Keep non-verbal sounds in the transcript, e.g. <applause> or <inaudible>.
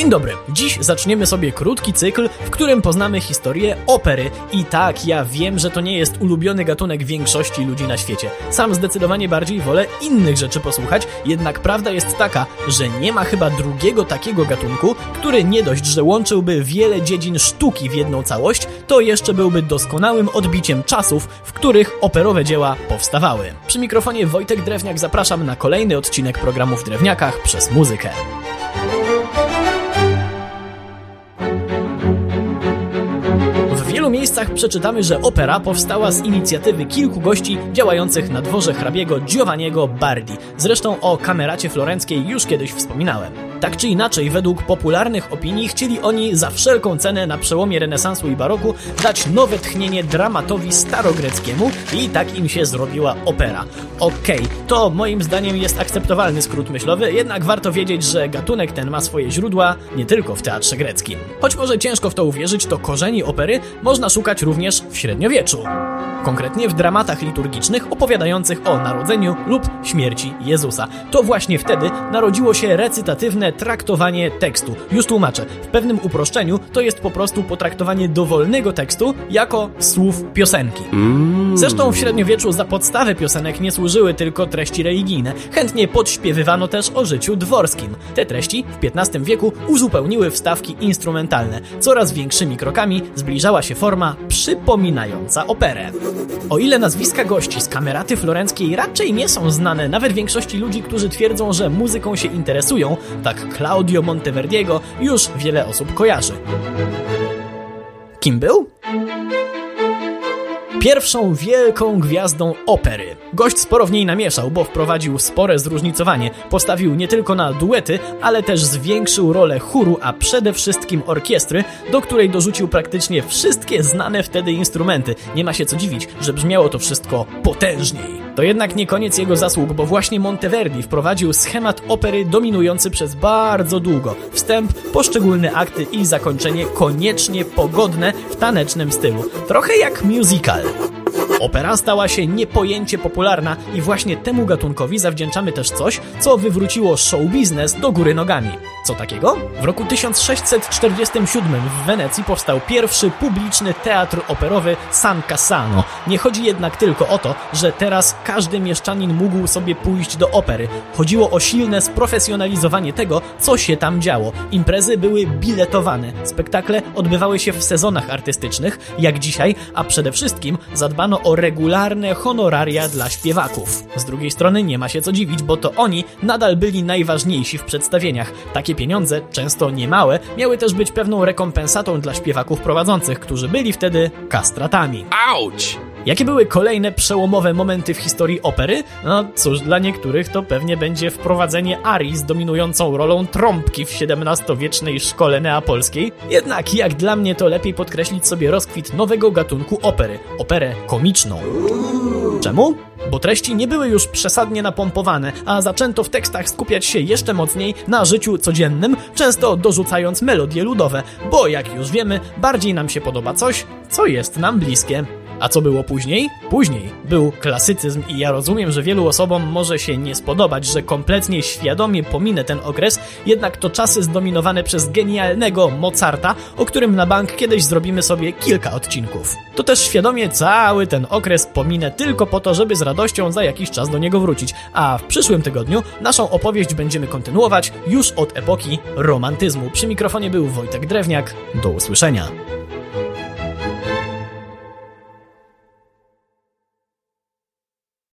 Dzień dobry. Dziś zaczniemy sobie krótki cykl, w którym poznamy historię opery. I tak, ja wiem, że to nie jest ulubiony gatunek większości ludzi na świecie. Sam zdecydowanie bardziej wolę innych rzeczy posłuchać, jednak prawda jest taka, że nie ma chyba drugiego takiego gatunku, który nie dość, że łączyłby wiele dziedzin sztuki w jedną całość, to jeszcze byłby doskonałym odbiciem czasów, w których operowe dzieła powstawały. Przy mikrofonie Wojtek Drewniak zapraszam na kolejny odcinek programu w Drewniakach przez muzykę. Przeczytamy, że opera powstała z inicjatywy kilku gości działających na dworze hrabiego Giovanniego Bardi. Zresztą o kameracie florenckiej już kiedyś wspominałem. Tak czy inaczej, według popularnych opinii chcieli oni za wszelką cenę na przełomie renesansu i baroku dać nowe tchnienie dramatowi starogreckiemu i tak im się zrobiła opera. Okej, okay, to moim zdaniem jest akceptowalny skrót myślowy, jednak warto wiedzieć, że gatunek ten ma swoje źródła nie tylko w teatrze greckim. Choć może ciężko w to uwierzyć, to korzeni opery można szukać również w średniowieczu. Konkretnie w dramatach liturgicznych opowiadających o narodzeniu lub śmierci Jezusa. To właśnie wtedy narodziło się recytatywne traktowanie tekstu. Już tłumaczę. W pewnym uproszczeniu to jest po prostu potraktowanie dowolnego tekstu jako słów piosenki. Zresztą w średniowieczu za podstawę piosenek nie służyły tylko treści religijne. Chętnie podśpiewywano też o życiu dworskim. Te treści w XV wieku uzupełniły wstawki instrumentalne. Coraz większymi krokami zbliżała się forma przypominająca operę. O ile nazwiska gości z kameraty florenckiej raczej nie są znane nawet większości ludzi, którzy twierdzą, że muzyką się interesują, tak Claudio Monteverdiego już wiele osób kojarzy. Kim był? Pierwszą wielką gwiazdą opery. Gość sporo w niej namieszał, bo wprowadził spore zróżnicowanie. Postawił nie tylko na duety, ale też zwiększył rolę chóru, a przede wszystkim orkiestry, do której dorzucił praktycznie wszystkie znane wtedy instrumenty. Nie ma się co dziwić, że brzmiało to wszystko potężniej. To jednak nie koniec jego zasług, bo właśnie Monteverdi wprowadził schemat opery dominujący przez bardzo długo. Wstęp, poszczególne akty i zakończenie koniecznie pogodne w tanecznym stylu. Trochę jak musical. you <laughs> Opera stała się niepojęcie popularna i właśnie temu gatunkowi zawdzięczamy też coś, co wywróciło show biznes do góry nogami. Co takiego? W roku 1647 w Wenecji powstał pierwszy publiczny teatr operowy San Cassano. Nie chodzi jednak tylko o to, że teraz każdy mieszczanin mógł sobie pójść do opery. Chodziło o silne sprofesjonalizowanie tego, co się tam działo. Imprezy były biletowane, spektakle odbywały się w sezonach artystycznych, jak dzisiaj, a przede wszystkim zadbano o regularne honoraria dla śpiewaków. Z drugiej strony nie ma się co dziwić, bo to oni nadal byli najważniejsi w przedstawieniach. Takie pieniądze, często niemałe, miały też być pewną rekompensatą dla śpiewaków prowadzących, którzy byli wtedy kastratami. Auć! Jakie były kolejne przełomowe momenty w historii opery? No cóż, dla niektórych to pewnie będzie wprowadzenie arii z dominującą rolą trąbki w XVII-wiecznej szkole neapolskiej. Jednak jak dla mnie to lepiej podkreślić sobie rozkwit nowego gatunku opery. Operę komiczną. Czemu? Bo treści nie były już przesadnie napompowane, a zaczęto w tekstach skupiać się jeszcze mocniej na życiu codziennym, często dorzucając melodie ludowe, bo jak już wiemy, bardziej nam się podoba coś, co jest nam bliskie. A co było później? Później był klasycyzm i ja rozumiem, że wielu osobom może się nie spodobać, że kompletnie świadomie pominę ten okres, jednak to czasy zdominowane przez genialnego Mozarta, o którym na bank kiedyś zrobimy sobie kilka odcinków. To też świadomie cały ten okres pominę tylko po to, żeby z radością za jakiś czas do niego wrócić, a w przyszłym tygodniu naszą opowieść będziemy kontynuować już od epoki romantyzmu. Przy mikrofonie był Wojtek Drewniak. Do usłyszenia.